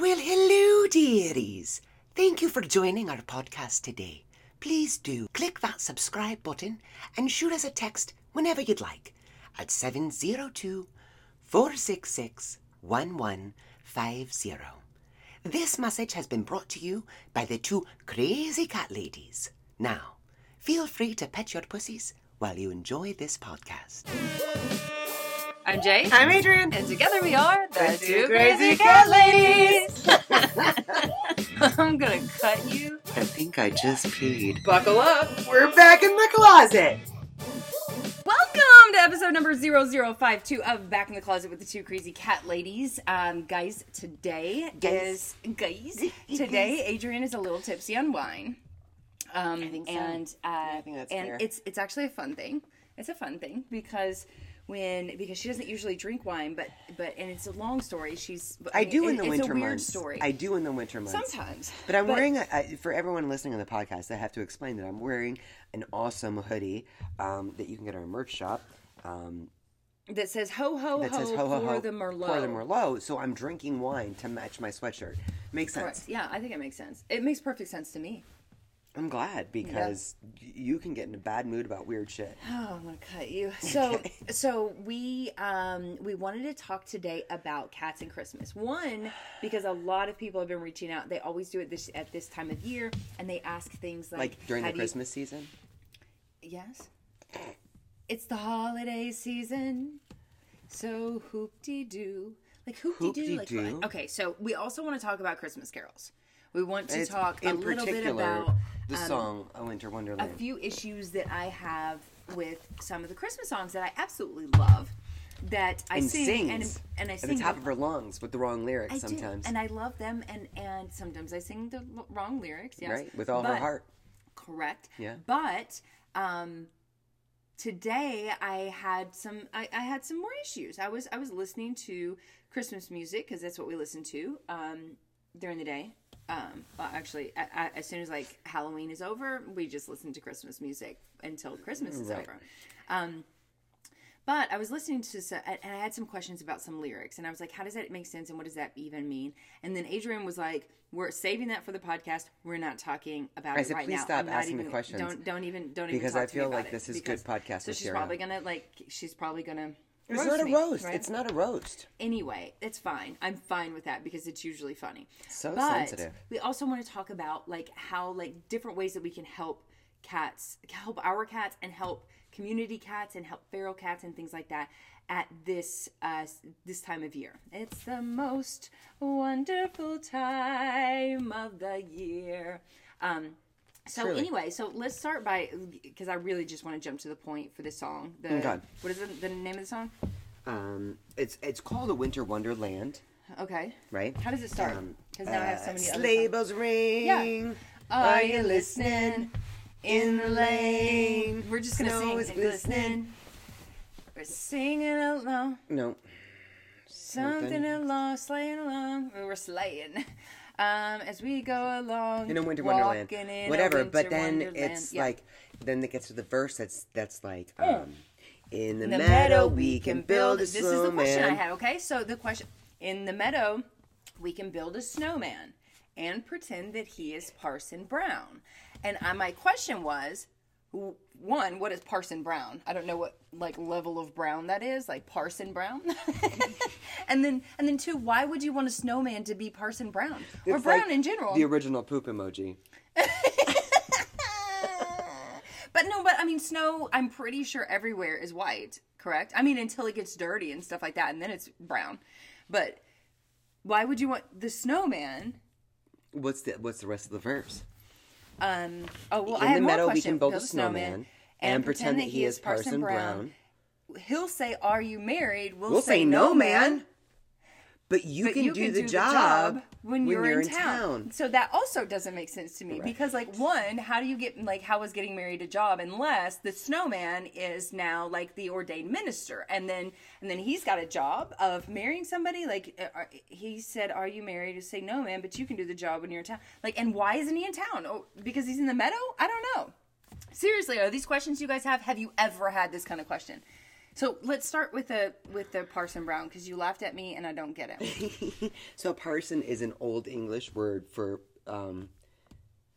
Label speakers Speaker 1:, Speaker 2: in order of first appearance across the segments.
Speaker 1: Well, hello, dearies. Thank you for joining our podcast today. Please do click that subscribe button and shoot us a text whenever you'd like at 702 466 1150. This message has been brought to you by the two crazy cat ladies. Now, feel free to pet your pussies while you enjoy this podcast.
Speaker 2: I'm Jay.
Speaker 1: I'm Adrian.
Speaker 2: And together we are the,
Speaker 1: The
Speaker 2: two
Speaker 1: two
Speaker 2: crazy
Speaker 1: crazy
Speaker 2: cat
Speaker 1: cat
Speaker 2: ladies. I'm gonna cut you.
Speaker 1: I think I just peed.
Speaker 2: Buckle up.
Speaker 1: We're back in the closet.
Speaker 2: Welcome to episode number 0052 of Back in the Closet with the two crazy cat ladies. Um, guys, today
Speaker 1: Guys.
Speaker 2: is guys. Today, Adrian is a little tipsy on wine. Um,
Speaker 1: I think so.
Speaker 2: and uh,
Speaker 1: I think that's
Speaker 2: and
Speaker 1: fair.
Speaker 2: it's it's actually a fun thing. It's a fun thing because when because she doesn't usually drink wine, but but and it's a long story. She's
Speaker 1: I do
Speaker 2: mean,
Speaker 1: in the
Speaker 2: it- it's
Speaker 1: winter
Speaker 2: a weird
Speaker 1: months.
Speaker 2: story.
Speaker 1: I do in the winter months.
Speaker 2: Sometimes,
Speaker 1: But I'm wearing, a, I, for everyone listening on the podcast, I have to explain that I'm wearing an awesome hoodie um, that you can get at our merch shop um,
Speaker 2: that says ho ho
Speaker 1: that
Speaker 2: ho,
Speaker 1: says ho ho
Speaker 2: pour
Speaker 1: ho
Speaker 2: the merlot.
Speaker 1: pour the Merlot. So I'm drinking wine to match my sweatshirt. Makes sense.
Speaker 2: Correct. Yeah, I think it makes sense. It makes perfect sense to me.
Speaker 1: I'm glad because y you can get in a bad mood about weird shit.
Speaker 2: Oh, I'm gonna cut you. So, so we um we wanted to talk today about cats and Christmas. One, because a lot of people have been reaching out. They always do it this at this time of year, and they ask things like,
Speaker 1: Like during the
Speaker 2: do you-
Speaker 1: Christmas season.
Speaker 2: Yes. It's the holiday season. So hoop de doo. Like hoop de doo. Like, okay, so we also want to talk about Christmas carols. We want to
Speaker 1: It's
Speaker 2: talk a little bit about
Speaker 1: the
Speaker 2: um,
Speaker 1: song "A Winter Wonderland."
Speaker 2: a few issues that I have with some of the Christmas songs that I absolutely love. That I
Speaker 1: and
Speaker 2: sing
Speaker 1: sings
Speaker 2: and and I
Speaker 1: at the top of her lungs with the wrong lyrics
Speaker 2: I
Speaker 1: sometimes.
Speaker 2: do, and I love them, and and sometimes I sing the wrong lyrics. Yes,
Speaker 1: right, with all her heart.
Speaker 2: correct
Speaker 1: Yeah.
Speaker 2: but um today i had some I, I had some more issues i was i was listening to christmas music because that's what we listen to um during the day um well actually I, I, as soon as like halloween is over we just listen to christmas music until christmas is
Speaker 1: Right.
Speaker 2: over um but I was listening to some, and I had some questions about some lyrics, and I was like, "How does that make sense? And what does that even mean?" And then Adrian was like, "We're saving that for the podcast. We're not talking about
Speaker 1: I
Speaker 2: it
Speaker 1: said,
Speaker 2: right
Speaker 1: "Please
Speaker 2: now.
Speaker 1: stop
Speaker 2: I'm
Speaker 1: asking
Speaker 2: even,
Speaker 1: questions."
Speaker 2: Don't don't even don't
Speaker 1: Because
Speaker 2: even
Speaker 1: I
Speaker 2: to me
Speaker 1: feel like this is
Speaker 2: because-
Speaker 1: good podcast
Speaker 2: So she's probably gonna like she's probably gonna.
Speaker 1: It's not a
Speaker 2: me,
Speaker 1: roast.
Speaker 2: right?
Speaker 1: It's not a roast.
Speaker 2: Anyway, it's fine. I'm fine with that because it's usually funny.
Speaker 1: So
Speaker 2: but
Speaker 1: sensitive.
Speaker 2: We also want to talk about like how like different ways that we can help cats, help our cats, and help community cats, and help feral cats, and things like that at this uh, this time of year. It's the most wonderful time of the year. Um, so anyway, so let's start by because I really just want to jump to the point for this song. The,
Speaker 1: Okay.
Speaker 2: What is the, the name of the song?
Speaker 1: Um, it's it's called "A Winter Wonderland,"
Speaker 2: Okay.
Speaker 1: right?
Speaker 2: How does it start?
Speaker 1: Um,
Speaker 2: Because now I have so
Speaker 1: uh,
Speaker 2: many other
Speaker 1: sleigh bells ring. Yeah.
Speaker 2: Are you listening? In the lane. We're just gonna
Speaker 1: Snow
Speaker 2: sing.
Speaker 1: is
Speaker 2: and glistening. We're singing along,
Speaker 1: No,
Speaker 2: something along, sleighing along. We're sleighing. Um, as we go along,
Speaker 1: in a winter wonderland,
Speaker 2: walking in a
Speaker 1: whatever. but then
Speaker 2: wonderland.
Speaker 1: it's
Speaker 2: Yeah.
Speaker 1: like, then it gets to the verse that's that's like, um, in the,
Speaker 2: the
Speaker 1: meadow we can build a snowman.
Speaker 2: This is the question I had. Okay, so the question in the meadow, we can build a snowman and pretend that he is Parson Brown. And I, my question was, one, what is Parson Brown? I don't know what like level of brown that is, like Parson Brown. and then, and then two, why would you want a snowman to be Parson Brown or
Speaker 1: It's
Speaker 2: brown
Speaker 1: like
Speaker 2: in general?
Speaker 1: The original poop emoji.
Speaker 2: but no, but I mean, snow. I'm pretty sure everywhere is white. Correct. I mean, until it gets dirty and stuff like that, and then it's brown. But why would you want the snowman?
Speaker 1: What's the what's the rest of the verse?
Speaker 2: Um. Oh well, I
Speaker 1: in
Speaker 2: have
Speaker 1: the
Speaker 2: more
Speaker 1: meadow we can build a snowman and, pretend that he is Parson Brown.
Speaker 2: He'll say, "Are you married?" We'll,
Speaker 1: We'll say no, man. But you
Speaker 2: But
Speaker 1: can
Speaker 2: you
Speaker 1: do
Speaker 2: can
Speaker 1: the
Speaker 2: do
Speaker 1: job,
Speaker 2: when, you're, in, town. So that also doesn't make sense to me because, like, one, how do you get like how is getting married a job unless the snowman is now like the ordained minister, and then and then he's got a job of marrying somebody. Like uh, he said, "Are you married?" To say no, man, but you can do the job when you're in town. Like, and why isn't he in town? Oh, because he's in the meadow. I don't know. Seriously, are these questions you guys have? Have you ever had this kind of question? So let's start with the with the Parson Brown because you laughed at me and I don't get it.
Speaker 1: so parson is an old English word for um,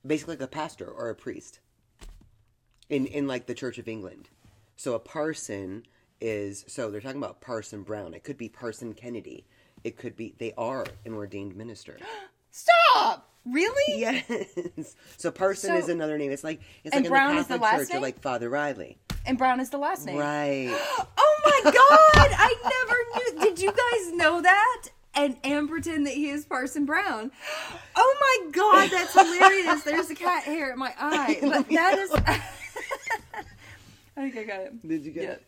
Speaker 1: basically like a pastor or a priest in in like the Church of England. So a parson is so they're talking about Parson Brown. It could be Parson Kennedy. It could be they are an ordained minister.
Speaker 2: Stop. Really?
Speaker 1: Yes. So Parson
Speaker 2: So-
Speaker 1: is another name. It's like it's like in the Catholic Church, or like Father Riley.
Speaker 2: And Brown is the last name.
Speaker 1: Right.
Speaker 2: Oh my god! I never knew. Did you guys know that? And pretend that he is Parson Brown. Oh my god, that's hilarious. There's a cat hair at my eye. But that is. I think I got it.
Speaker 1: Did you get
Speaker 2: Yeah.
Speaker 1: it?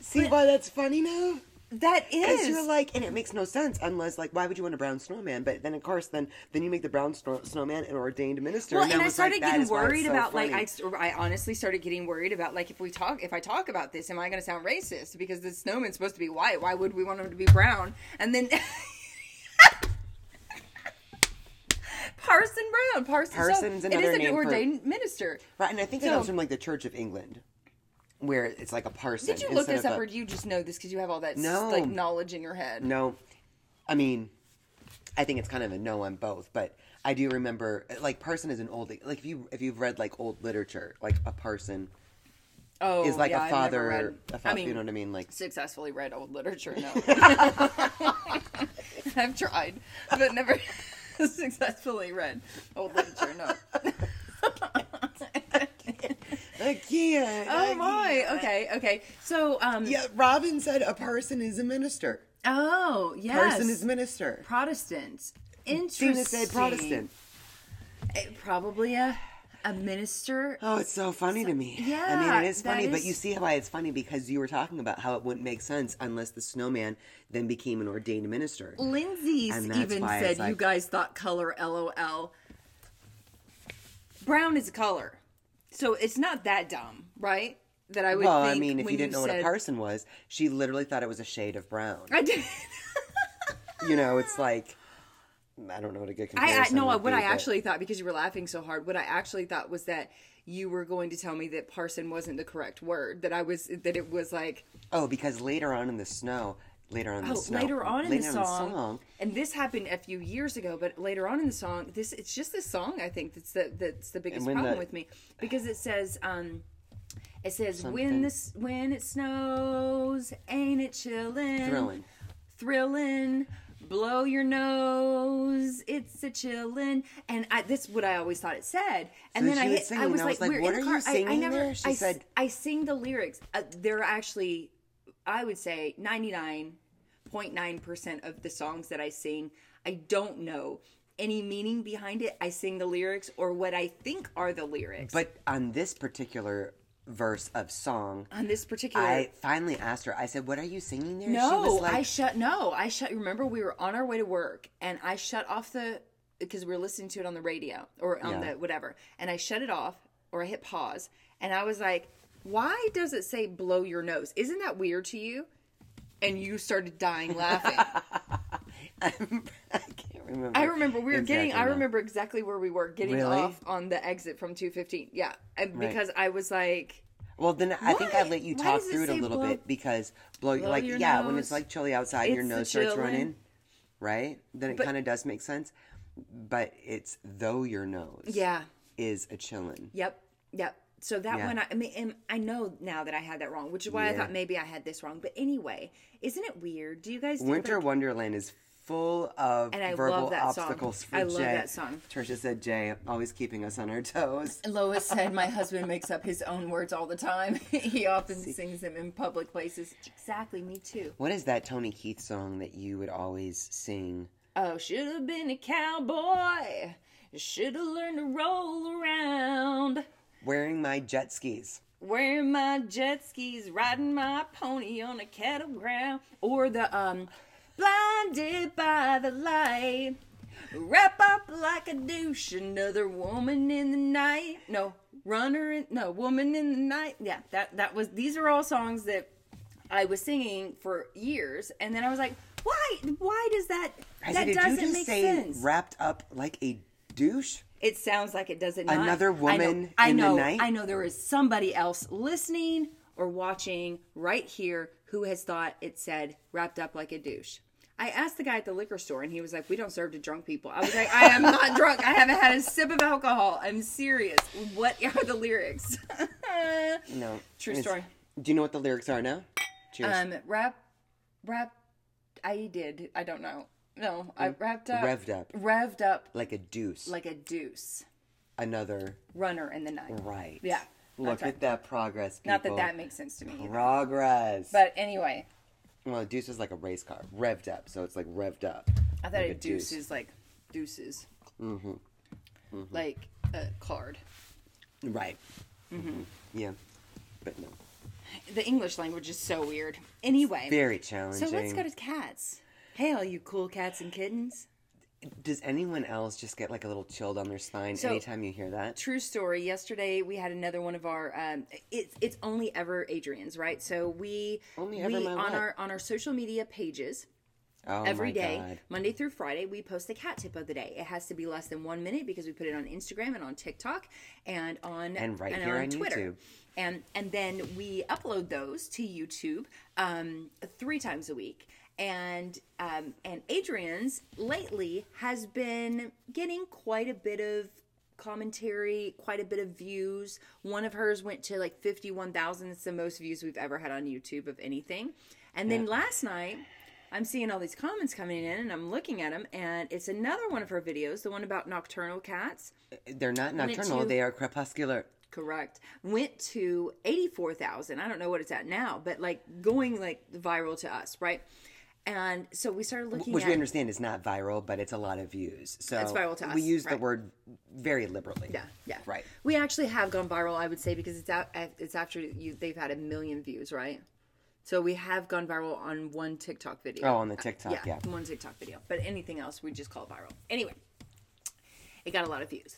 Speaker 1: See why that's funny now?
Speaker 2: That is.
Speaker 1: you're like, and it makes no sense unless, like, why would you want a brown snowman? But then, of course, then then you make the brown snow, snowman an ordained minister.
Speaker 2: well,
Speaker 1: and,
Speaker 2: and I
Speaker 1: like,
Speaker 2: started
Speaker 1: that
Speaker 2: getting worried
Speaker 1: so
Speaker 2: about like. I, I honestly started getting worried about like if we talk if I talk about this, am I going to sound racist? Because the snowman's supposed to be white. Why would we want him to be brown? And then Parson Brown, Parson.
Speaker 1: Parson's
Speaker 2: so,
Speaker 1: another
Speaker 2: it is
Speaker 1: name
Speaker 2: an
Speaker 1: for-
Speaker 2: ordained minister.
Speaker 1: right, and I think it
Speaker 2: So-
Speaker 1: comes from like the Church of England, where it's like a parson.
Speaker 2: Did you look this up,
Speaker 1: a-
Speaker 2: or do you just know this because you have all that
Speaker 1: No.
Speaker 2: like knowledge in your head?
Speaker 1: No, I mean, I think it's kind of a no on both, but I do remember like parson is an old like if you if you've read like old literature, like a parson
Speaker 2: Oh,
Speaker 1: is like
Speaker 2: yeah,
Speaker 1: a father.
Speaker 2: read-
Speaker 1: a fa-
Speaker 2: I mean,
Speaker 1: you know what I mean? Like
Speaker 2: successfully read old literature. No, I've tried, but never successfully read old literature. No.
Speaker 1: Can't.
Speaker 2: oh my. Okay. Okay. So, um.
Speaker 1: Yeah, Robin said a parson is a minister.
Speaker 2: Oh, yes.
Speaker 1: Person is minister.
Speaker 2: Protestants. Interesting.
Speaker 1: Tina said Protestant.
Speaker 2: Eh, Probably a a minister.
Speaker 1: Oh, it's so funny to me.
Speaker 2: Yeah, I
Speaker 1: mean, it is funny, but you see why it's funny because you were talking about how it wouldn't make sense unless the snowman then became an ordained minister.
Speaker 2: Lindsay's even said
Speaker 1: it's
Speaker 2: you guys thought color LOL. Brown is a color. So it's not that dumb, right? That I would
Speaker 1: Well, I mean, if you didn't know what a parson was, she literally thought it was a shade of brown.
Speaker 2: I did.
Speaker 1: You know, it's like I don't know what a good
Speaker 2: I, I no. What
Speaker 1: be,
Speaker 2: I
Speaker 1: but-
Speaker 2: actually thought because you were laughing so hard, what I actually thought was that you were going to tell me that parson wasn't the correct word. That I was that it was like
Speaker 1: oh, because later on in the snow, later on in the
Speaker 2: oh
Speaker 1: snow,
Speaker 2: later on in
Speaker 1: later
Speaker 2: the
Speaker 1: on
Speaker 2: song,
Speaker 1: song,
Speaker 2: and this happened a few years ago. But later on in the song, this it's just this song. I think that's the that's the biggest problem
Speaker 1: the-
Speaker 2: with me because it says um. It says
Speaker 1: Something.
Speaker 2: when this when it snows, ain't it chillin'?
Speaker 1: thrilling.
Speaker 2: Thrillin', blow your nose, it's a chillin'. And I, this is what I always thought it said. And
Speaker 1: So
Speaker 2: then I
Speaker 1: was
Speaker 2: hit,
Speaker 1: singing,
Speaker 2: I was
Speaker 1: I
Speaker 2: like,
Speaker 1: was like,
Speaker 2: we're
Speaker 1: "What
Speaker 2: the
Speaker 1: are you
Speaker 2: I, I
Speaker 1: singing
Speaker 2: never.
Speaker 1: there?" She
Speaker 2: I,
Speaker 1: said-
Speaker 2: I sing the lyrics. Uh, they're actually, I would say, ninety nine point nine percent of the songs that I sing, I don't know any meaning behind it. I sing the lyrics or what I think are the lyrics.
Speaker 1: But on this particular verse of song,
Speaker 2: on this particular,
Speaker 1: I finally asked her. I said, "What are you singing there?"
Speaker 2: No,
Speaker 1: she was like,
Speaker 2: I shut. No, I shut. Remember, we were on our way to work, and I shut off the because we were listening to it on the radio or on
Speaker 1: Yeah.
Speaker 2: the whatever, and I shut it off or I hit pause, and I was like, "Why does it say blow your nose? Isn't that weird to you?" And you started dying laughing.
Speaker 1: I can't remember.
Speaker 2: I remember we were getting. I remember exactly where we were getting
Speaker 1: Really?
Speaker 2: off on the exit from two fifteen. Yeah, and
Speaker 1: Right.
Speaker 2: because I was like.
Speaker 1: Well, then I think I let you talk
Speaker 2: does it
Speaker 1: through it a little
Speaker 2: blow-
Speaker 1: bit because blow,
Speaker 2: blow
Speaker 1: like yeah, when it's like chilly outside, and your nose starts running, right? Then it kind of does make sense. But it's though your nose,
Speaker 2: Yeah,
Speaker 1: is a chillin'.
Speaker 2: Yep. Yep. So that
Speaker 1: Yeah.
Speaker 2: one, I, I mean, and I know now that I had that wrong, which is why I thought maybe I had this wrong. But anyway, isn't it weird? Do you guys do
Speaker 1: Winter
Speaker 2: like-
Speaker 1: Wonderland is full of
Speaker 2: And I
Speaker 1: verbal
Speaker 2: love that song.
Speaker 1: obstacles for
Speaker 2: I
Speaker 1: Jay.
Speaker 2: love that song.
Speaker 1: Trisha said Jay always keeping us on our toes.
Speaker 2: Lois said my husband makes up his own words all the time. he often sings them in public places. Exactly, me too.
Speaker 1: What is that Toby Keith song that you would always sing?
Speaker 2: Oh, should have been a cowboy. Should have learned to roll around.
Speaker 1: Wearing my jet skis.
Speaker 2: Wearing my jet skis, riding my pony on a cattle ground, or the um, blinded by the light, wrap up like a douche, another woman in the night. No, runner in no woman in the night. Yeah, that that was. These are all songs that I was singing for years, and then I was like, why? Why does that?
Speaker 1: I
Speaker 2: that
Speaker 1: said, did
Speaker 2: doesn't
Speaker 1: you just
Speaker 2: make
Speaker 1: say
Speaker 2: sense.
Speaker 1: wrapped up like a douche?
Speaker 2: It sounds like it doesn't. Not.
Speaker 1: Another
Speaker 2: I know-
Speaker 1: woman
Speaker 2: I
Speaker 1: in the
Speaker 2: know,
Speaker 1: night?
Speaker 2: I know there is somebody else listening or watching right here who has thought it said wrapped up like a douche? I asked the guy at the liquor store and he was like, We don't serve to drunk people. I was like, I am not drunk. I haven't had a sip of alcohol. I'm serious. What are the lyrics?
Speaker 1: No.
Speaker 2: True story.
Speaker 1: Do you know what the lyrics are now? Cheers.
Speaker 2: Um, rap, rap. I did. I don't know. No, I wrapped up.
Speaker 1: Revved up.
Speaker 2: Revved up
Speaker 1: like a deuce.
Speaker 2: like a deuce.
Speaker 1: Another.
Speaker 2: Runner in the night.
Speaker 1: Right.
Speaker 2: Yeah.
Speaker 1: Look at that progress, people.
Speaker 2: Not that that makes sense to me. either.
Speaker 1: Progress.
Speaker 2: But anyway,
Speaker 1: well, a deuce is like a race car. Revved up. So it's like revved up.
Speaker 2: I thought
Speaker 1: Like
Speaker 2: a deuce is like deuces. Mm-hmm. Like a card.
Speaker 1: Right. Mm-hmm. Yeah. But no.
Speaker 2: The English language is so weird. Anyway.
Speaker 1: Very challenging.
Speaker 2: So let's go to cats. Hey, all you cool cats and kittens.
Speaker 1: Does anyone else just get like a little chill down their spine
Speaker 2: So-
Speaker 1: anytime you hear that?
Speaker 2: True story. Yesterday we had another one of our. Um, it's it's only ever Adrian's, right? So we
Speaker 1: Only ever
Speaker 2: we on our on our social media pages
Speaker 1: Oh
Speaker 2: every
Speaker 1: my God.
Speaker 2: Monday through Friday, we post the cat tip of the day. It has to be less than one minute because we put it on Instagram and on TikTok and on
Speaker 1: And right here on YouTube.
Speaker 2: And and then we upload those to YouTube um, three times a week. And um, and Adrian's lately has been getting quite a bit of commentary, quite a bit of views. One of hers went to like fifty one thousand. It's the most views we've ever had on YouTube of anything. And then last night I'm seeing all these comments coming in and I'm looking at them and it's another one of her videos, the one about nocturnal cats.
Speaker 1: They're not nocturnal,
Speaker 2: to-
Speaker 1: they are crepuscular.
Speaker 2: Correct. Went to 84,000. I don't know what it's at now, but like going like viral to us, right? And so we started looking
Speaker 1: Which
Speaker 2: at
Speaker 1: we understand is not viral, but it's a lot of views. So
Speaker 2: It's viral to
Speaker 1: we
Speaker 2: us,
Speaker 1: use the word very liberally.
Speaker 2: Yeah, yeah.
Speaker 1: Right.
Speaker 2: We actually have gone viral, I would say, because it's out, it's after you they've had a million views, right? So we have gone viral on one TikTok video.
Speaker 1: Oh, on the TikTok, yeah.
Speaker 2: one TikTok video. But anything else, we just call viral. Anyway, it got a lot of views.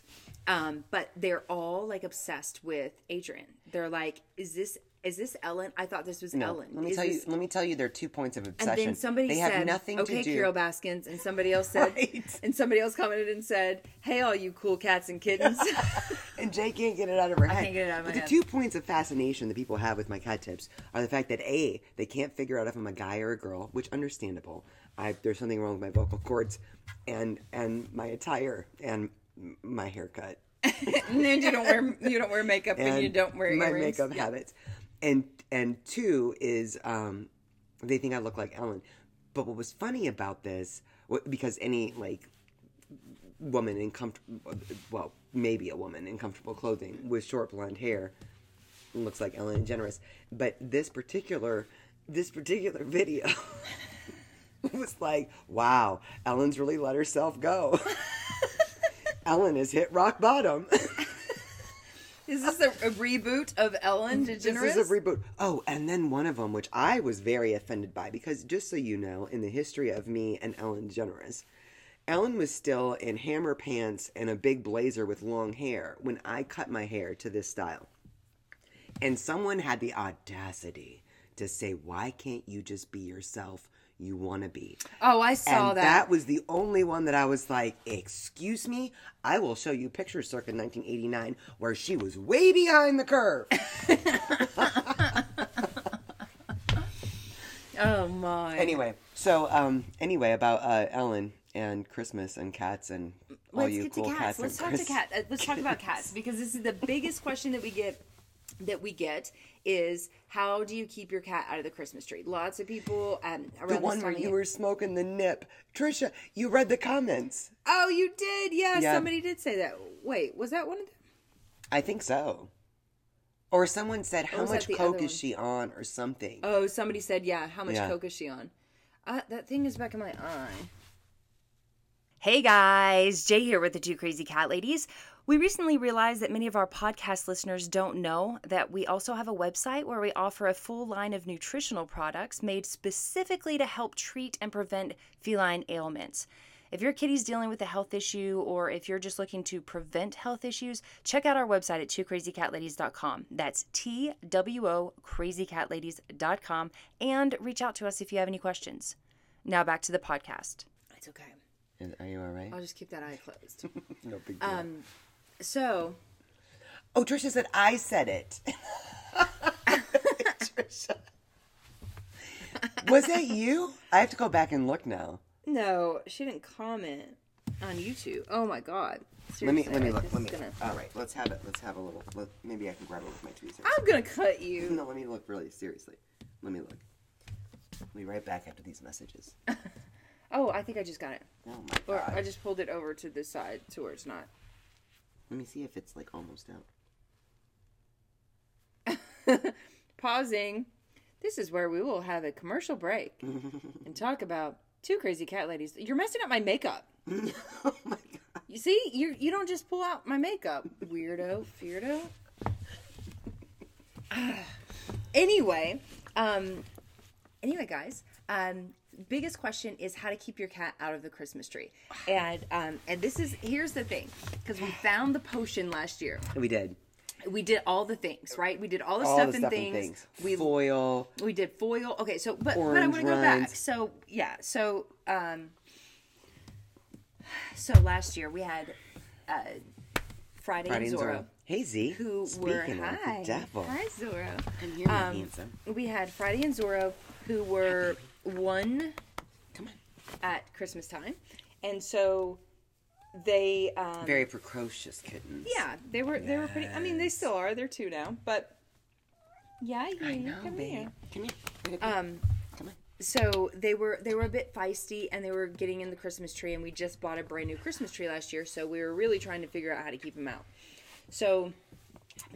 Speaker 2: Um, but they're all like obsessed with Adrian. They're like, "Is this is this Ellen? I thought this was
Speaker 1: No,
Speaker 2: Ellen."
Speaker 1: let me
Speaker 2: Is
Speaker 1: tell you. Let me tell you. There are two points of obsession.
Speaker 2: And then somebody
Speaker 1: they
Speaker 2: said,
Speaker 1: have nothing
Speaker 2: "Okay,
Speaker 1: to do.
Speaker 2: Carol Baskins," and somebody else said,
Speaker 1: Right.
Speaker 2: and somebody else commented and said, "Hey, all you cool cats and kittens."
Speaker 1: and Jay can't get it out of her head.
Speaker 2: can't get it out of my
Speaker 1: but
Speaker 2: head.
Speaker 1: the two points of fascination that people have with my cat tips are the fact that a they can't figure out if I'm a guy or a girl, which understandable. I there's something wrong with my vocal cords, and and my attire and my haircut
Speaker 2: and you don't wear you don't wear makeup and,
Speaker 1: and
Speaker 2: you don't wear
Speaker 1: my
Speaker 2: earrings.
Speaker 1: makeup
Speaker 2: Yeah.
Speaker 1: habits, and and two is um, they think I look like Ellen. But what was funny about this, because any like woman in comfortable, well, maybe a woman in comfortable clothing with short blonde hair looks like Ellen DeGeneres. But this particular, this particular video was like, wow, Ellen's really let herself go. Ellen has hit rock bottom.
Speaker 2: Is this a, a reboot of Ellen DeGeneres?
Speaker 1: This is a reboot. Oh, and then one of them, which I was very offended by, because just so you know, in the history of me and Ellen DeGeneres, Ellen was still in hammer pants and a big blazer with long hair when I cut my hair to this style. And someone had the audacity to say, Why can't you just be yourself you want to be?
Speaker 2: oh, I saw that.
Speaker 1: and that. was the only one that I was like, excuse me, I will show you pictures circa 1989 where she was way behind the curve.
Speaker 2: Oh my!
Speaker 1: anyway, so um, anyway about uh, Ellen and Christmas and cats and all
Speaker 2: let's
Speaker 1: you cool
Speaker 2: cats.
Speaker 1: cats.
Speaker 2: Let's talk
Speaker 1: Chris-
Speaker 2: to cat. Uh, let's talk about cats because this is the biggest question that we get. That we get is how do you keep your cat out of the Christmas tree? Lots of people um, around
Speaker 1: The
Speaker 2: this
Speaker 1: one
Speaker 2: time
Speaker 1: where you were smoking the nip, Trisha. You read the comments.
Speaker 2: Oh, you did? Yeah,
Speaker 1: Yeah.
Speaker 2: somebody did say that. Wait, was that one of them?
Speaker 1: I think so. Or someone said, "How much coke is she on?" or something.
Speaker 2: Oh, somebody said, yeah. How much
Speaker 1: Yeah.
Speaker 2: coke is she on? Uh, that thing is back in my eye. Hey guys, Jay here with the Two Crazy Cat Ladies. We recently realized that many of our podcast listeners don't know that we also have a website where we offer a full line of nutritional products made specifically to help treat and prevent feline ailments. If your kitty's dealing with a health issue or if you're just looking to prevent health issues, check out our website at twocrazycatladies.com. That's T W O crazycatladies.com and reach out to us if you have any questions. Now back to the podcast. It's okay.
Speaker 1: Is- Are you all right?
Speaker 2: I'll just keep that eye closed.
Speaker 1: No big deal.
Speaker 2: um, so
Speaker 1: oh, Trisha said I said it. Trisha. Was that you? I have to go back and look now.
Speaker 2: No, she didn't comment on YouTube. Oh my god.
Speaker 1: Seriously, Let me let me look. Let me.
Speaker 2: gonna-
Speaker 1: All right, let's have it. Let's have a little. Let, maybe I can grab it with my tweezers.
Speaker 2: I'm gonna cut you.
Speaker 1: No, let me look really seriously. Let me look. We'll be right back after these messages.
Speaker 2: Oh, I think I just got it.
Speaker 1: Oh my
Speaker 2: Or
Speaker 1: god.
Speaker 2: I just pulled it over to this side to where it's not.
Speaker 1: Let me see if it's like almost out.
Speaker 2: Pausing. This is where we will have a commercial break and talk about two crazy cat ladies. You're messing up my makeup.
Speaker 1: oh my god.
Speaker 2: You see, you you don't just pull out my makeup, weirdo, feardo. anyway, um, anyway, guys, um, biggest question is how to keep your cat out of the Christmas tree, and um, and this is here's the thing, because we found the potion last year.
Speaker 1: We did
Speaker 2: We did all the things, right? We did all the
Speaker 1: all
Speaker 2: stuff
Speaker 1: the
Speaker 2: and
Speaker 1: stuff
Speaker 2: things.
Speaker 1: and things.
Speaker 2: We
Speaker 1: Foil.
Speaker 2: we did foil. Okay, so but but I
Speaker 1: Orange
Speaker 2: want to go back. So yeah, so um, so last year we had uh, Friday,
Speaker 1: Friday
Speaker 2: and
Speaker 1: and
Speaker 2: Zorro,
Speaker 1: Zorro. Hey Z.
Speaker 2: who
Speaker 1: Speaking
Speaker 2: were
Speaker 1: of
Speaker 2: hi,
Speaker 1: the devil.
Speaker 2: hi Zorro.
Speaker 1: I'm here,
Speaker 2: Um,
Speaker 1: handsome.
Speaker 2: We had Friday and Zorro, who were one
Speaker 1: Come on.
Speaker 2: at Christmas time, and so they um,
Speaker 1: Very precocious kittens.
Speaker 2: yeah they were they were pretty. I mean, they still are. They're two now, but yeah, I
Speaker 1: I
Speaker 2: you.
Speaker 1: know,
Speaker 2: Come
Speaker 1: babe.
Speaker 2: here.
Speaker 1: Come here.
Speaker 2: Um,
Speaker 1: Come on.
Speaker 2: so they were they were a bit feisty and they were getting in the christmas tree and we just bought a brand new christmas tree last year so we were really trying to figure out how to keep them out so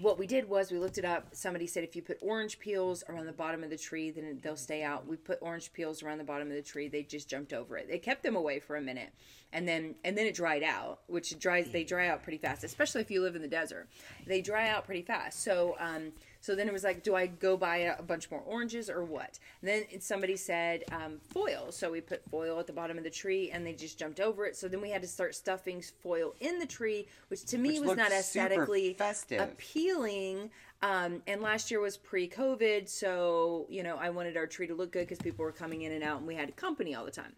Speaker 2: what we did was we looked it up. Somebody said if you put orange peels around the bottom of the tree then they'll stay out. We put orange peels around the bottom of the tree. They just jumped over it. They kept them away for a minute and then and then it dried out which dries they dry out pretty fast especially if you live in the desert. They dry out pretty fast. So um so then it was like do i go buy a, a bunch more oranges or what and then somebody said um, foil so we put foil at the bottom of the tree and they just jumped over it so then we had to start stuffing foil in the tree which to me
Speaker 1: Which
Speaker 2: was not aesthetically appealing. Um, and last year was pre-COVID, so you know I wanted our tree to look good because people were coming in and out, and we had company all the time.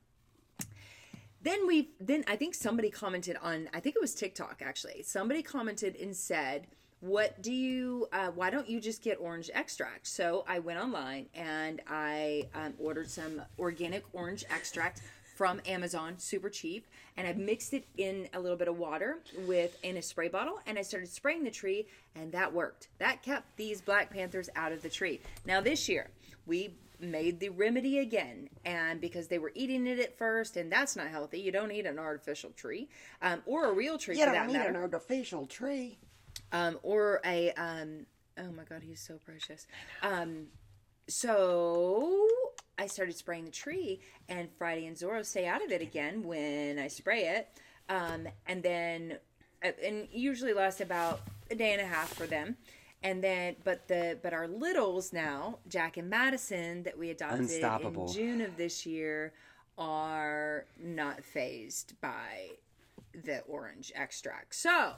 Speaker 2: Then we, then I think somebody commented on, I think it was TikTok actually. Somebody commented and said, "What do you? Uh, why don't you just get orange extract?" So I went online and I um, ordered some organic orange extract from Amazon, super cheap, and I mixed it in a little bit of water with in a spray bottle, and I started spraying the tree, and that worked. That kept these black panthers out of the tree. Now this year we made the remedy again, and because they were eating it at first, and that's not healthy. You don't eat an artificial tree, um, or a real tree
Speaker 1: You
Speaker 2: for
Speaker 1: don't
Speaker 2: that
Speaker 1: need
Speaker 2: matter
Speaker 1: an artificial tree.
Speaker 2: Um, or a um, oh my god, he's so precious. Um, so I started spraying the tree, and Friday and Zorro stay out of it again when I spray it, um, and then uh, and usually lasts about a day and a half for them. And then, but the but our littles now, Jack and Madison, that we adopted in June of this year, are not phased by the orange extract. So,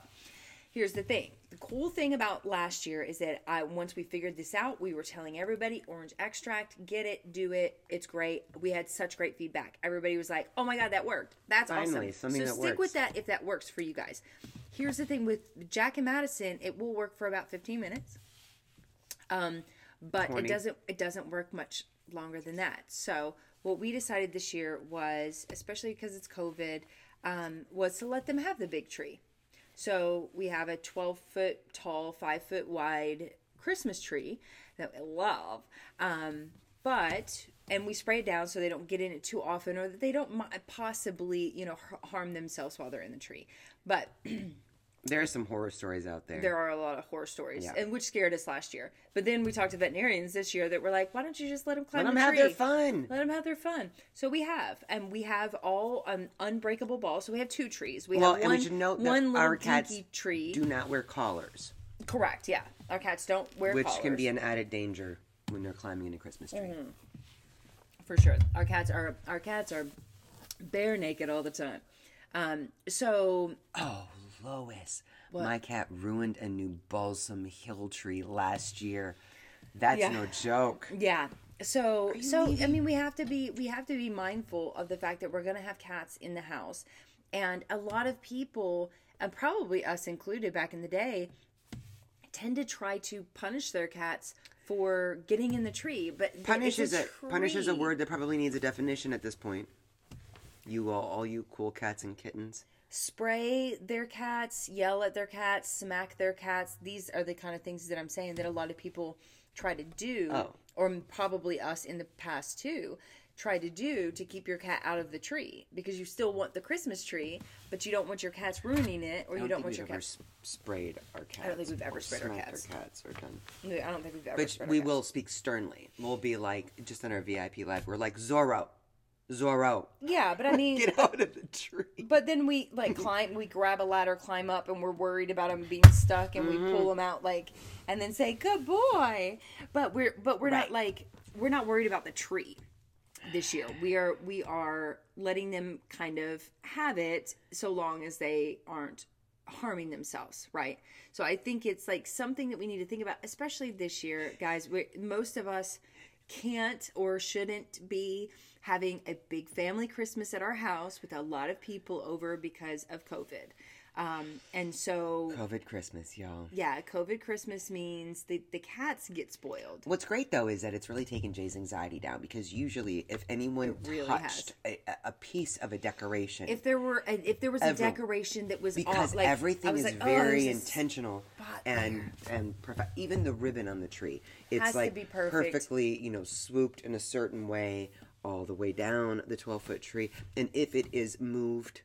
Speaker 2: here's the thing the cool thing about last year is that I, once we figured this out we were telling everybody orange extract get it do it it's great we had such great feedback everybody was like oh my god that worked that's
Speaker 1: Finally,
Speaker 2: awesome so stick
Speaker 1: works.
Speaker 2: with that if that works for you guys here's the thing with jack and madison it will work for about 15 minutes um, but
Speaker 1: 20.
Speaker 2: it doesn't it doesn't work much longer than that. So what we decided this year was, especially because it's COVID, um, was to let them have the big tree. So we have a 12 foot tall, five foot wide Christmas tree that we love. Um, but and we spray it down so they don't get in it too often or that they don't possibly you know harm themselves while they're in the tree. But
Speaker 1: There are some horror stories out there.
Speaker 2: there are a lot of horror stories,
Speaker 1: Yeah.
Speaker 2: and which scared us last year. But then we talked to veterinarians this year that were like, "Why don't you just let them climb
Speaker 1: Let them
Speaker 2: the
Speaker 1: have
Speaker 2: tree?
Speaker 1: their fun.
Speaker 2: Let them have their fun." So we have, and we have all um, unbreakable balls. So we have two trees. We
Speaker 1: Well,
Speaker 2: have
Speaker 1: and
Speaker 2: one,
Speaker 1: we should note that
Speaker 2: one little
Speaker 1: our cats
Speaker 2: dinky tree.
Speaker 1: Do not wear collars,
Speaker 2: Correct. Yeah, our cats don't wear
Speaker 1: which
Speaker 2: collars.
Speaker 1: can be an added danger when they're climbing in a Christmas tree.
Speaker 2: Mm-hmm. for sure. Our cats are our cats are bare naked all the time. Um, so
Speaker 1: Oh, Lois, my cat ruined a new balsam hill tree last year. That's
Speaker 2: Yeah.
Speaker 1: no joke.
Speaker 2: Yeah. So so I mean we have to be we have to be mindful of the fact that we're going to have cats in the house. And a lot of people and probably us included back in the day tend to try to punish their cats for getting in the tree. But
Speaker 1: Punish is a punish is a word that probably needs a definition at this point. You all, all you cool cats and kittens.
Speaker 2: Spray their cats, yell at their cats, smack their cats. These are the kind of things that I'm saying that a lot of people try to do,
Speaker 1: Oh.
Speaker 2: or probably us in the past too, try to do to keep your cat out of the tree because you still want the Christmas tree, but you don't want your cats ruining it, or you don't want
Speaker 1: we've
Speaker 2: your cats.
Speaker 1: sprayed our cats.
Speaker 2: I don't think we've ever sprayed our cats.
Speaker 1: cats or done.
Speaker 2: I don't think we've ever.
Speaker 1: But
Speaker 2: sprayed our
Speaker 1: we will speak sternly. We'll be like just on our VIP live. We're like Zorro, Zorro,
Speaker 2: Yeah, but I mean,
Speaker 1: get out of the tree.
Speaker 2: But then we like climb, we grab a ladder, climb up, and we're worried about him being stuck, and
Speaker 1: Mm-hmm.
Speaker 2: we pull him out like, and then say good boy. But we're but we're not like we're not worried about the tree this year. We are we are letting them kind of have it so long as they aren't harming themselves, right? So I think it's like something that we need to think about, especially this year, guys. we most of us can't or shouldn't be having a big family Christmas at our house with a lot of people over because of COVID. Um, and so,
Speaker 1: COVID Christmas, y'all.
Speaker 2: yeah, COVID Christmas means the, the cats get spoiled.
Speaker 1: What's great though is that it's really taken Jay's anxiety down because usually if anyone
Speaker 2: really
Speaker 1: touched a, a piece of a decoration,
Speaker 2: If there were, a, if there was a decoration that was
Speaker 1: because
Speaker 2: off, like,
Speaker 1: everything is
Speaker 2: like, oh,
Speaker 1: very
Speaker 2: this
Speaker 1: intentional and and perfect. Even the ribbon on the tree, it's
Speaker 2: Has
Speaker 1: like
Speaker 2: perfect.
Speaker 1: perfectly, you know, swooped in a certain way all the way down the twelve foot tree. And if it is moved,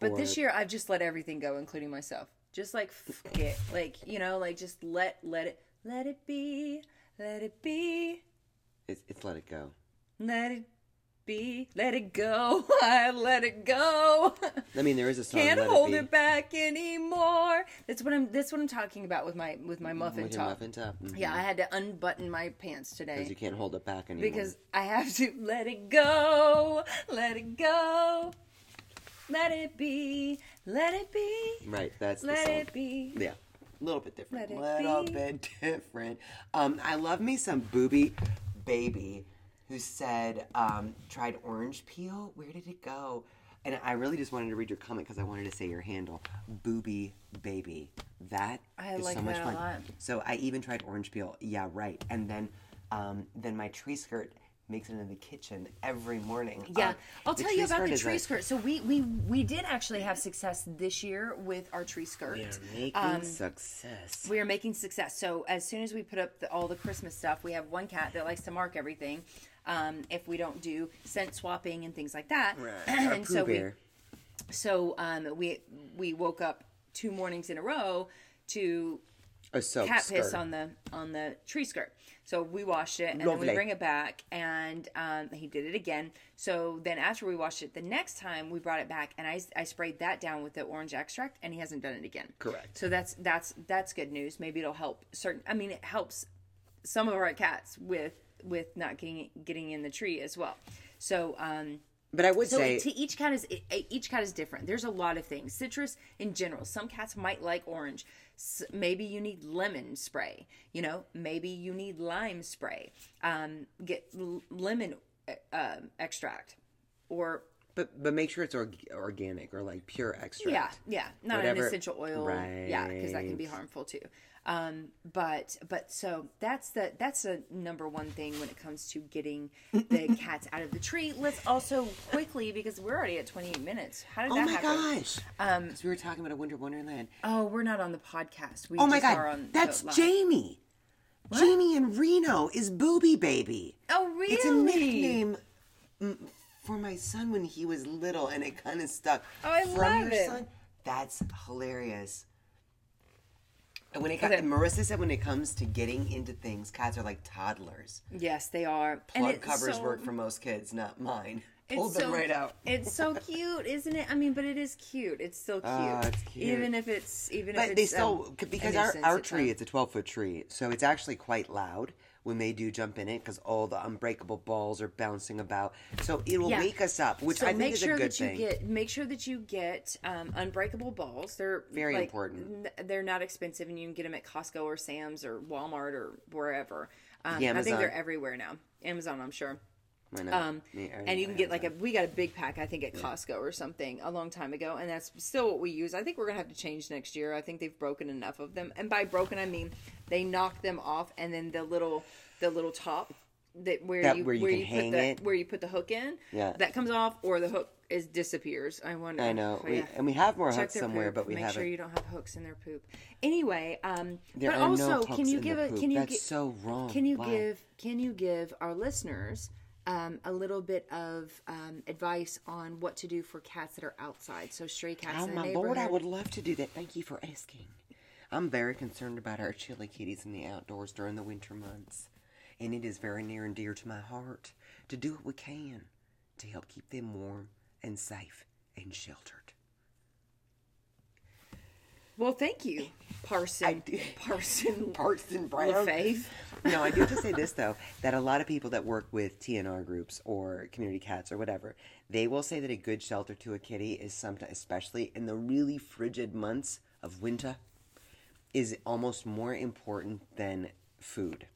Speaker 2: But this year, I've just let everything go, including myself. Just like fuck it, like you know, like just let let it let it be, let it be,
Speaker 1: it's, it's let it go.
Speaker 2: let it be, let it go. I let it go.
Speaker 1: I mean, there is a song.
Speaker 2: Can't
Speaker 1: Let
Speaker 2: hold
Speaker 1: it,
Speaker 2: it,
Speaker 1: Be,
Speaker 2: back anymore. That's what I'm. That's what I'm talking about with my with my muffin
Speaker 1: with your
Speaker 2: top.
Speaker 1: muffin top. Mhm.
Speaker 2: Yeah, I had to unbutton my pants today
Speaker 1: because you can't hold it back anymore.
Speaker 2: because I have to let it go, let it go, let it be, let it be,
Speaker 1: right, that's the song.
Speaker 2: it be.
Speaker 1: Yeah. A little bit different.
Speaker 2: A
Speaker 1: little
Speaker 2: be.
Speaker 1: bit different. Um, I love me some booby baby who said um, tried orange peel. Where did it go? And I really just wanted to read your comment because I wanted to say your handle, booby baby. That
Speaker 2: I
Speaker 1: is
Speaker 2: like
Speaker 1: so much fun. So I even tried orange peel. Yeah, right. And then, um, then my tree skirt makes it in the kitchen every morning.
Speaker 2: Yeah,
Speaker 1: Um,
Speaker 2: I'll tell you about the tree
Speaker 1: a-
Speaker 2: skirt. So we we we did actually have success this year with our tree skirt.
Speaker 1: We are making success.
Speaker 2: We are making success. So as soon as we put up the, all the Christmas stuff, we have one cat that likes to mark everything. Um, if we don't do scent swapping and things like that,
Speaker 1: Right.
Speaker 2: And so we so um, we we woke up two mornings in a row to
Speaker 1: a soap
Speaker 2: cat piss on the on the tree skirt. So we washed it and then we bring it back, and um, he did it again. So then after we washed it, the next time we brought it back, and I, I sprayed that down with the orange extract, and he hasn't done it again.
Speaker 1: Correct.
Speaker 2: So that's that's that's good news. Maybe it'll help certain. I mean, it helps some of our cats with with not getting getting in the tree as well. So um,
Speaker 1: But I would
Speaker 2: so
Speaker 1: say
Speaker 2: to each cat is each cat is different. There's a lot of things. Citrus in general. Some cats might like orange. Maybe you need lemon spray. You know, maybe you need lime spray. Um, get l- lemon uh, extract, or
Speaker 1: But but make sure it's org- organic or like pure extract.
Speaker 2: yeah, yeah, not
Speaker 1: Whatever-
Speaker 2: an essential oil. Yeah, because that can be harmful too. Um, but but so that's the that's the number one thing when it comes to getting the cats out of the tree. Let's also quickly because we're already at 28 minutes. How did
Speaker 1: Oh
Speaker 2: that
Speaker 1: my
Speaker 2: happen?
Speaker 1: gosh. Um, we were talking about a Winter Wonderland.
Speaker 2: Oh, we're not on the podcast. We
Speaker 1: Oh my god,
Speaker 2: on
Speaker 1: that's
Speaker 2: the live.
Speaker 1: Jamie. Jamie in Reno is Booby Baby.
Speaker 2: Oh really?
Speaker 1: It's a nickname mm, for my son when he was little, and it kind of stuck.
Speaker 2: Oh, I
Speaker 1: From
Speaker 2: love
Speaker 1: your
Speaker 2: it.
Speaker 1: Son? That's hilarious. And when it got,
Speaker 2: Okay.
Speaker 1: Marissa said when it comes to getting into things, cats are like toddlers.
Speaker 2: Yes, they are.
Speaker 1: Plug covers
Speaker 2: so-
Speaker 1: work for most kids, not mine.
Speaker 2: it's
Speaker 1: Pull them
Speaker 2: so-
Speaker 1: right out.
Speaker 2: It's so cute, isn't it? I mean, but it is cute. It's still cute.
Speaker 1: Oh, it's cute.
Speaker 2: Even if it's even if
Speaker 1: But
Speaker 2: it's
Speaker 1: they still
Speaker 2: um,
Speaker 1: because our, our tree it's a 12 foot tree so it's actually quite loud when they do jump in it because all the unbreakable balls are bouncing about so it will
Speaker 2: Yeah.
Speaker 1: wake us up which
Speaker 2: so
Speaker 1: i think is
Speaker 2: sure
Speaker 1: a good
Speaker 2: that you
Speaker 1: thing
Speaker 2: get make sure that you get um, unbreakable balls. They're
Speaker 1: Very
Speaker 2: like,
Speaker 1: important.
Speaker 2: n- They're not expensive, and you can get them at Costco or Sam's or Walmart or wherever. Um,
Speaker 1: The
Speaker 2: I think they're everywhere now. Amazon, I'm sure. Um,
Speaker 1: I-
Speaker 2: and you can get like a we got a big pack I think at Costco or something a long time ago, and that's still what we use. I think we're gonna have to change next year. I think they've broken enough of them, and by broken I mean they knock them off, and then the little the little top that where
Speaker 1: That
Speaker 2: you
Speaker 1: where you can hang
Speaker 2: put the
Speaker 1: it?
Speaker 2: where you put the hook in,
Speaker 1: Yeah.
Speaker 2: that comes off, or the hook is disappears. I wonder.
Speaker 1: I know. We,
Speaker 2: yeah.
Speaker 1: and we have more
Speaker 2: Check
Speaker 1: hooks somewhere,
Speaker 2: poop.
Speaker 1: but we
Speaker 2: make
Speaker 1: haven't.
Speaker 2: sure you don't have hooks in their poop. Anyway, um,
Speaker 1: There
Speaker 2: but
Speaker 1: are
Speaker 2: also,
Speaker 1: no
Speaker 2: can you
Speaker 1: in
Speaker 2: give a
Speaker 1: poop.
Speaker 2: can you
Speaker 1: That's
Speaker 2: gi-
Speaker 1: so wrong.
Speaker 2: Can you
Speaker 1: Why?
Speaker 2: give can you give our listeners um, a little bit of um, advice on what to do for cats that are outside? So stray cats
Speaker 1: Oh my
Speaker 2: neighborhood.
Speaker 1: lord, I would love to do that. Thank you for asking. I'm very concerned about our chili kitties in the outdoors during the winter months. And it is very near and dear to my heart to do what we can to help keep them warm and safe and sheltered.
Speaker 2: Well, thank you, Parson. Parson.
Speaker 1: Parson Brown.
Speaker 2: LaFave.
Speaker 1: no, I do have to say this though that a lot of people that work with TNR groups or community cats or whatever, they will say that a good shelter to a kitty is sometimes, especially in the really frigid months of winter, is almost more important than food.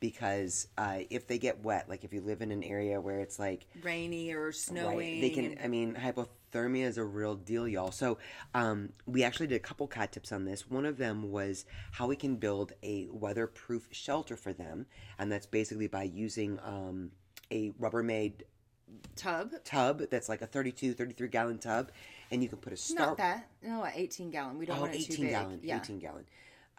Speaker 1: Because uh, if they get wet, like if you live in an area where it's like
Speaker 2: Rainy or snowing.
Speaker 1: Right. They can. I mean, hypothermia is a real deal, y'all. So, um, we actually did a couple cat tips on this. One of them was how we can build a weatherproof shelter for them, and that's basically by using um, a Rubbermaid
Speaker 2: tub.
Speaker 1: tub that's like a 32, 33 gallon tub, and you can put a star.
Speaker 2: Not that. No, a 18 gallon. We don't
Speaker 1: Oh,
Speaker 2: want it too
Speaker 1: 18
Speaker 2: big.
Speaker 1: gallon.
Speaker 2: Yeah.
Speaker 1: 18 gallon.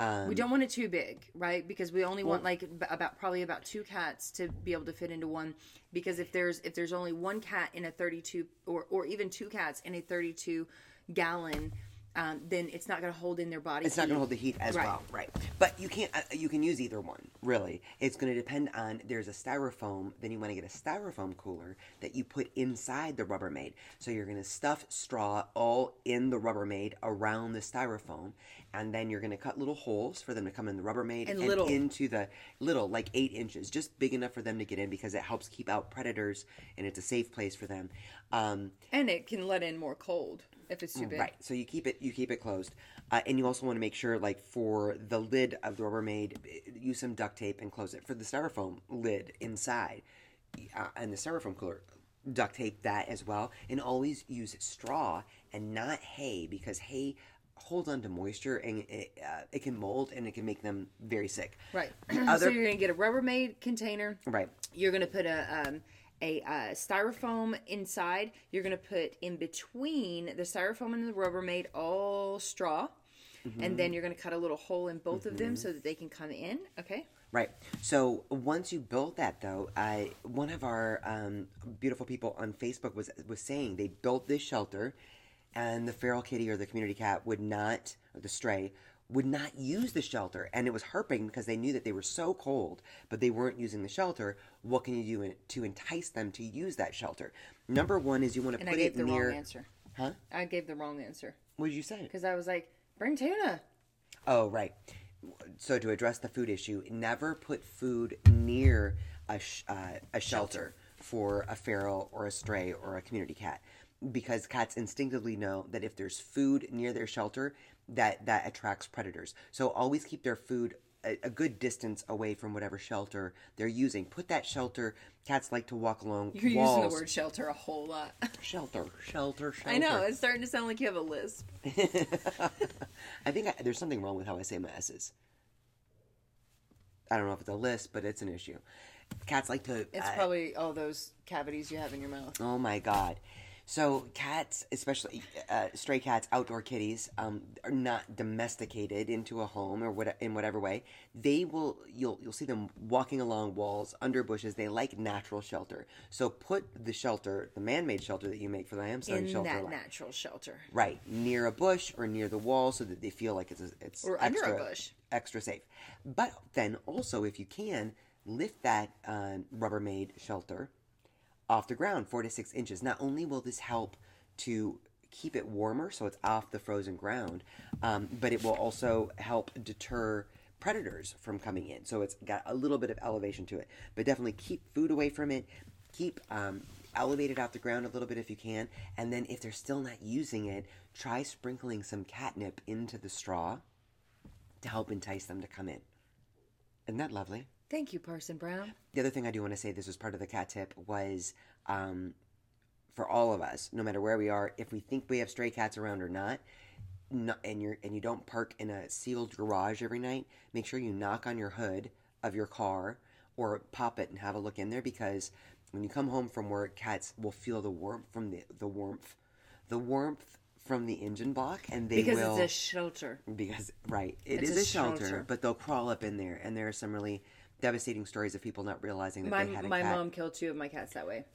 Speaker 1: Um,
Speaker 2: We don't want it too big, right? Because we only want like b- about probably about two cats to be able to fit into one. Because if there's if there's only one cat in a 32 or or even two cats in a 32 gallon, um, then it's not going to hold in their body.
Speaker 1: It's not going to hold the heat as
Speaker 2: Right.
Speaker 1: well, right? But you can't. Uh, you can use either one. Really, it's going to depend on. There's a styrofoam. Then you want to get a styrofoam cooler that you put inside the Rubbermaid. So you're going to stuff straw all in the Rubbermaid around the styrofoam, and then you're going to cut little holes for them to come in the Rubbermaid
Speaker 2: And little.
Speaker 1: into the little, like eight inches, just big enough for them to get in because it helps keep out predators and it's a safe place for them. Um,
Speaker 2: And it can let in more cold if it's too big.
Speaker 1: Right. So you keep it you keep it closed, uh, and you also want to make sure, like for the lid of the Rubbermaid, eh, use some duct tape and close it. For the styrofoam lid inside, uh, and the styrofoam cooler, duct tape that as well, and always use straw and not hay because hay holds on to moisture and it, uh, it can mold and it can make them very sick.
Speaker 2: Right. so you're going to get a Rubbermaid container.
Speaker 1: Right.
Speaker 2: You're going to put a um, a uh, styrofoam inside. You're going to put in between the styrofoam and the Rubbermaid all straw,
Speaker 1: Mm-hmm.
Speaker 2: and then you're going to cut a little hole in both of them so that they can come in. Okay.
Speaker 1: Right. So once you build that, though, I one of our um, beautiful people on Facebook was was saying they built this shelter, and the feral kitty or the community cat would not, or the stray would not use the shelter, and it was heartbreaking because they knew that they were so cold, but they weren't using the shelter. What can you do in- to entice them to use that shelter? Number one is you want to
Speaker 2: put it
Speaker 1: near I
Speaker 2: gave
Speaker 1: it
Speaker 2: the
Speaker 1: near.
Speaker 2: wrong answer.
Speaker 1: Huh?
Speaker 2: I gave the wrong answer
Speaker 1: What did you say?
Speaker 2: because I was like, bring tuna.
Speaker 1: Oh, right. So to address the food issue, never put food near a sh- uh, a shelter for a feral or a stray or a community cat, because cats instinctively know that if there's food near their shelter, that that attracts predators. So always keep their food a, a good distance away from whatever shelter they're using. Put that shelter. Cats like to walk along
Speaker 2: You're
Speaker 1: walls.
Speaker 2: using the word shelter a whole lot.
Speaker 1: shelter, shelter, shelter.
Speaker 2: I know it's starting to sound like you have a lisp.
Speaker 1: I think I, there's something wrong with how I say my S's. I don't know if it's a lisp, but it's an issue. Cats like to.
Speaker 2: It's
Speaker 1: uh,
Speaker 2: probably all those cavities you have in your mouth.
Speaker 1: Oh my god. So cats, especially uh, stray cats, outdoor kitties, um, are not domesticated into a home or what in whatever way. They will you'll you'll see them walking along walls, under bushes. They like natural shelter. So put the shelter, the man-made shelter that you make for the I
Speaker 2: In
Speaker 1: shelter,
Speaker 2: that
Speaker 1: line-
Speaker 2: natural shelter.
Speaker 1: right near a bush or near the wall, so that they feel like it's it's
Speaker 2: Or under a
Speaker 1: extra,
Speaker 2: bush.
Speaker 1: extra safe. But then also, if you can, lift that uh, Rubbermaid shelter off the ground four to six inches. Not only will this help to keep it warmer so it's off the frozen ground, um, but it will also help deter predators from coming in. So it's got a little bit of elevation to it. But definitely keep food away from it. Keep um, elevated off the ground a little bit if you can. And then if they're still not using it, try sprinkling some catnip into the straw to help entice them to come in. Isn't that lovely?
Speaker 2: Thank you, Parson Brown.
Speaker 1: The other thing I do want to say, this was part of the cat tip, was um, for all of us, no matter where we are, if we think we have stray cats around or not, no, and you're and you don't park in a sealed garage every night, make sure you knock on your hood of your car or pop it and have a look in there because when you come home from work, cats will feel the warmth from the the warmth, the warmth from the engine block, and they
Speaker 2: Because
Speaker 1: will
Speaker 2: it's a shelter.
Speaker 1: because right it
Speaker 2: It's
Speaker 1: is
Speaker 2: a
Speaker 1: a shelter,
Speaker 2: shelter.
Speaker 1: but they'll crawl up in there and there are some really devastating stories of people not realizing that
Speaker 2: My
Speaker 1: they had a
Speaker 2: my
Speaker 1: cat.
Speaker 2: mom killed two of my cats that way.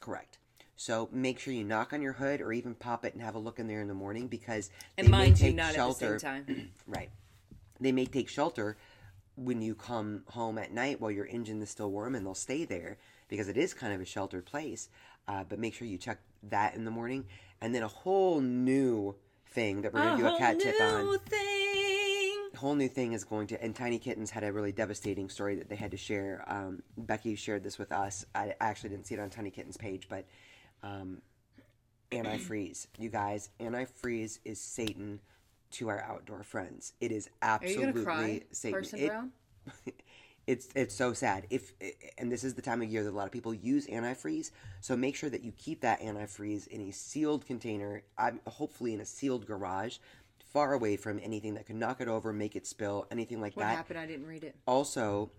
Speaker 1: correct. So make sure you knock on your hood or even pop it and have a look in there in the morning because
Speaker 2: And
Speaker 1: they may
Speaker 2: mind you,
Speaker 1: take
Speaker 2: not
Speaker 1: shelter
Speaker 2: at the same time.
Speaker 1: right. They may take shelter when you come home at night while your engine is still warm and they'll stay there because it is kind of a sheltered place. Uh, but make sure you check that in the morning. And then a whole new thing that we're going to do a cat tip on.
Speaker 2: thing.
Speaker 1: Whole new thing is going to and tiny kittens had a really devastating story that they had to share. Um, becky shared this with us. I I actually didn't see it on tiny kittens page but um, antifreeze. You guys antifreeze is satan to our outdoor friends. It is
Speaker 2: Are you
Speaker 1: absolutely
Speaker 2: cry,
Speaker 1: satan. It-
Speaker 2: Brown?
Speaker 1: it's it's so sad. If and this is the time of year that a lot of people use antifreeze so make sure that you keep that antifreeze in a sealed container um, hopefully in a sealed garage far away from anything that could knock it over make it spill anything like
Speaker 2: What
Speaker 1: that
Speaker 2: happened? I didn't read it.
Speaker 1: also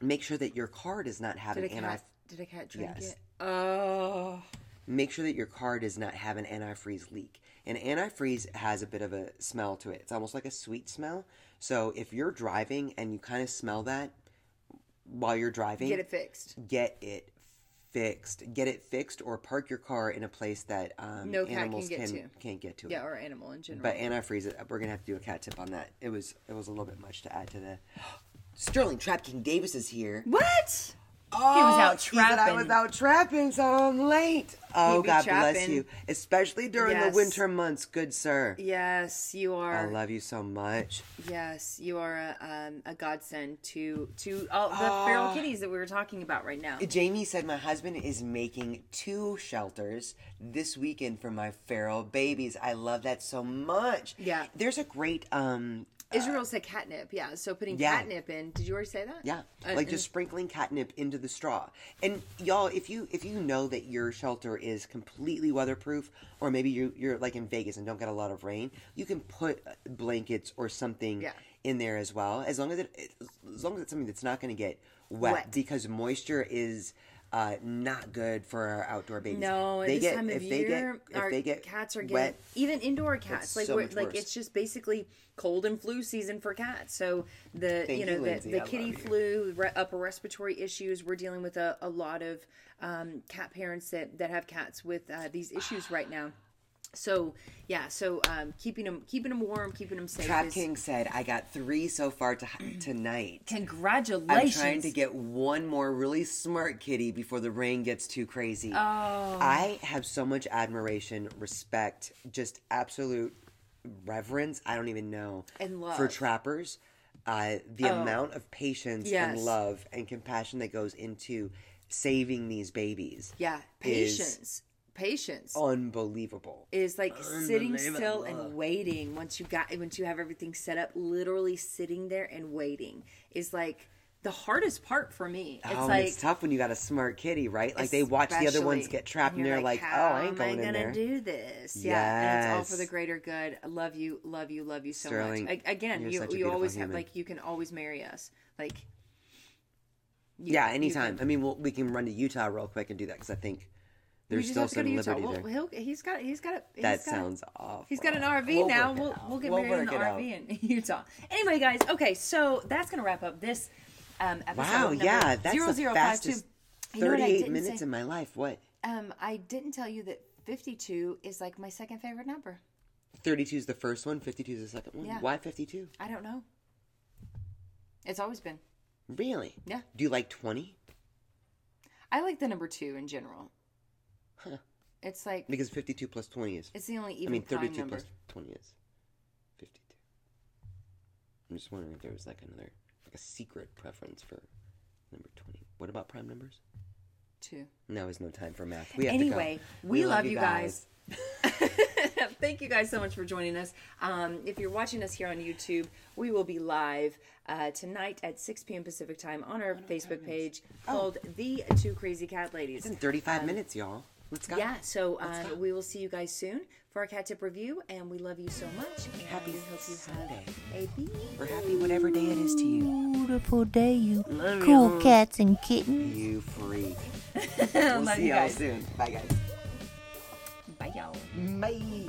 Speaker 1: make sure that your car does not have
Speaker 2: Did
Speaker 1: an anti?
Speaker 2: Did a cat drink
Speaker 1: Yes.
Speaker 2: it? Oh,
Speaker 1: make sure that your car does not have an antifreeze leak. And antifreeze has a bit of a smell to it. It's almost like a sweet smell. So if you're driving and you kind of smell that while you're driving,
Speaker 2: get it fixed.
Speaker 1: get it fixed. Get it fixed or park your car in a place that um,
Speaker 2: No cat can
Speaker 1: animals
Speaker 2: get
Speaker 1: can,
Speaker 2: to.
Speaker 1: can't get to. it.
Speaker 2: Yeah, or animal in general.
Speaker 1: But antifreeze, it- we're gonna have to do a cat tip on that. It was it was a little bit much to add to the. Sterling Trap King Davis is here.
Speaker 2: what?
Speaker 1: Oh,
Speaker 2: He was out
Speaker 1: he said I was out trapping, so I'm late. Oh, God bless you. Especially during
Speaker 2: Yes.
Speaker 1: the winter months, good sir.
Speaker 2: Yes, you are.
Speaker 1: I love you so much.
Speaker 2: Yes, you are a, um, a godsend to to all the feral kitties that we were talking about right now.
Speaker 1: Jamie said my husband is making two shelters this weekend for my feral babies. I love that so much.
Speaker 2: Yeah.
Speaker 1: There's a great um
Speaker 2: Israel said catnip. Yeah, so putting
Speaker 1: Yeah.
Speaker 2: catnip in. Did you already say that?
Speaker 1: Yeah,
Speaker 2: Uh,
Speaker 1: like just sprinkling catnip into the straw. And y'all, if you if you know that your shelter is completely weatherproof, or maybe you you're like in Vegas and don't get a lot of rain, you can put uh, blankets or something
Speaker 2: Yeah.
Speaker 1: in there as well. As long as it as long as it's something that's not going to get wet,
Speaker 2: Wet.
Speaker 1: because moisture is. Uh, not good for our outdoor babies.
Speaker 2: No,
Speaker 1: they
Speaker 2: this
Speaker 1: get
Speaker 2: time of
Speaker 1: if
Speaker 2: year,
Speaker 1: they get if they get
Speaker 2: cats are getting
Speaker 1: wet.
Speaker 2: even indoor cats. Like
Speaker 1: so
Speaker 2: we're, like
Speaker 1: worse.
Speaker 2: it's just basically cold and flu season for cats. So the
Speaker 1: Thank
Speaker 2: you know
Speaker 1: you,
Speaker 2: the,
Speaker 1: Lindsay.
Speaker 2: the kitty flu, re- upper respiratory issues. We're dealing with a, a lot of um, cat parents that that have cats with uh, these issues right now. So yeah, so um, keeping them keeping them warm, keeping them safe.
Speaker 1: Trap
Speaker 2: is-
Speaker 1: King said, "I got three so far to, tonight."
Speaker 2: Congratulations!
Speaker 1: I'm trying to get one more really smart kitty before the rain gets too crazy.
Speaker 2: Oh.
Speaker 1: I have so much admiration, respect, just absolute reverence. I don't even know
Speaker 2: And
Speaker 1: for
Speaker 2: love. Oh.
Speaker 1: trappers. Uh, the amount of patience and love and compassion that goes into saving these babies
Speaker 2: yeah, patience, patience.
Speaker 1: unbelievable.
Speaker 2: is like sitting still and waiting once you got once you have everything set up literally sitting there and waiting is like the hardest part for me it's
Speaker 1: oh,
Speaker 2: like
Speaker 1: it's tough when you got a smart kitty, right? Like they watch the other ones get trapped, and
Speaker 2: you're
Speaker 1: they're like, "Oh, I ain't going
Speaker 2: am I
Speaker 1: in
Speaker 2: gonna
Speaker 1: there."
Speaker 2: do this yeah and it's all for the greater good I love you love you love you so
Speaker 1: Sterling,
Speaker 2: much I, again
Speaker 1: you're
Speaker 2: you,
Speaker 1: such a
Speaker 2: you
Speaker 1: beautiful
Speaker 2: always have like you can always marry us like you-
Speaker 1: Yeah, anytime.
Speaker 2: can-
Speaker 1: I mean, we'll, we can run to Utah real quick and do that because I think
Speaker 2: we
Speaker 1: there's
Speaker 2: just
Speaker 1: still
Speaker 2: have to go
Speaker 1: some
Speaker 2: to Utah.
Speaker 1: liberty
Speaker 2: Well,
Speaker 1: there.
Speaker 2: he'll, he's got he's got he's
Speaker 1: That
Speaker 2: got-
Speaker 1: sounds awful.
Speaker 2: He's got an RV
Speaker 1: We'll
Speaker 2: now.
Speaker 1: work it
Speaker 2: We'll
Speaker 1: out.
Speaker 2: we'll get
Speaker 1: We'll
Speaker 2: married in the
Speaker 1: work it out.
Speaker 2: RV in Utah. Anyway, guys. Okay, so that's gonna wrap up this um, episode.
Speaker 1: Wow,
Speaker 2: number
Speaker 1: yeah, that's the
Speaker 2: 0052.
Speaker 1: fastest
Speaker 2: You know what I
Speaker 1: 38
Speaker 2: didn't
Speaker 1: minutes
Speaker 2: say?
Speaker 1: in my life. What?
Speaker 2: Um, I didn't tell you that 52 is like my second favorite number.
Speaker 1: 32 is the first one, 52 is the second one.
Speaker 2: Yeah.
Speaker 1: Why 52?
Speaker 2: I don't know. It's always been.
Speaker 1: Really?
Speaker 2: Yeah.
Speaker 1: Do you like 20?
Speaker 2: I like the number two in general.
Speaker 1: Huh.
Speaker 2: It's like
Speaker 1: Because 52 plus 20 is.
Speaker 2: it's the only even
Speaker 1: I mean,
Speaker 2: prime
Speaker 1: 32
Speaker 2: number.
Speaker 1: plus 20 is 52. I'm just wondering if there was like another, like a secret preference for number 20. What about prime numbers?
Speaker 2: Two.
Speaker 1: Now is no time for math. We have
Speaker 2: Anyway,
Speaker 1: to go.
Speaker 2: we love you guys. Thank you guys so much for joining us. Um, if you're watching us here on YouTube, we will be live uh, tonight at 6 p.m. Pacific time on our Facebook page called The Two Crazy Cat Ladies.
Speaker 1: It's in 35 minutes, y'all. Let's go.
Speaker 2: Yeah, so uh, we will see you guys soon for our cat tip review, and we love you so much. And
Speaker 1: Happy
Speaker 2: hope you
Speaker 1: Sunday.
Speaker 2: have a
Speaker 1: Or happy whatever day it is to you.
Speaker 3: Beautiful day, you cool cats and kittens.
Speaker 1: You freak. We'll see
Speaker 2: you
Speaker 1: y'all soon. Bye, guys.
Speaker 2: Bye, y'all.
Speaker 1: Bye.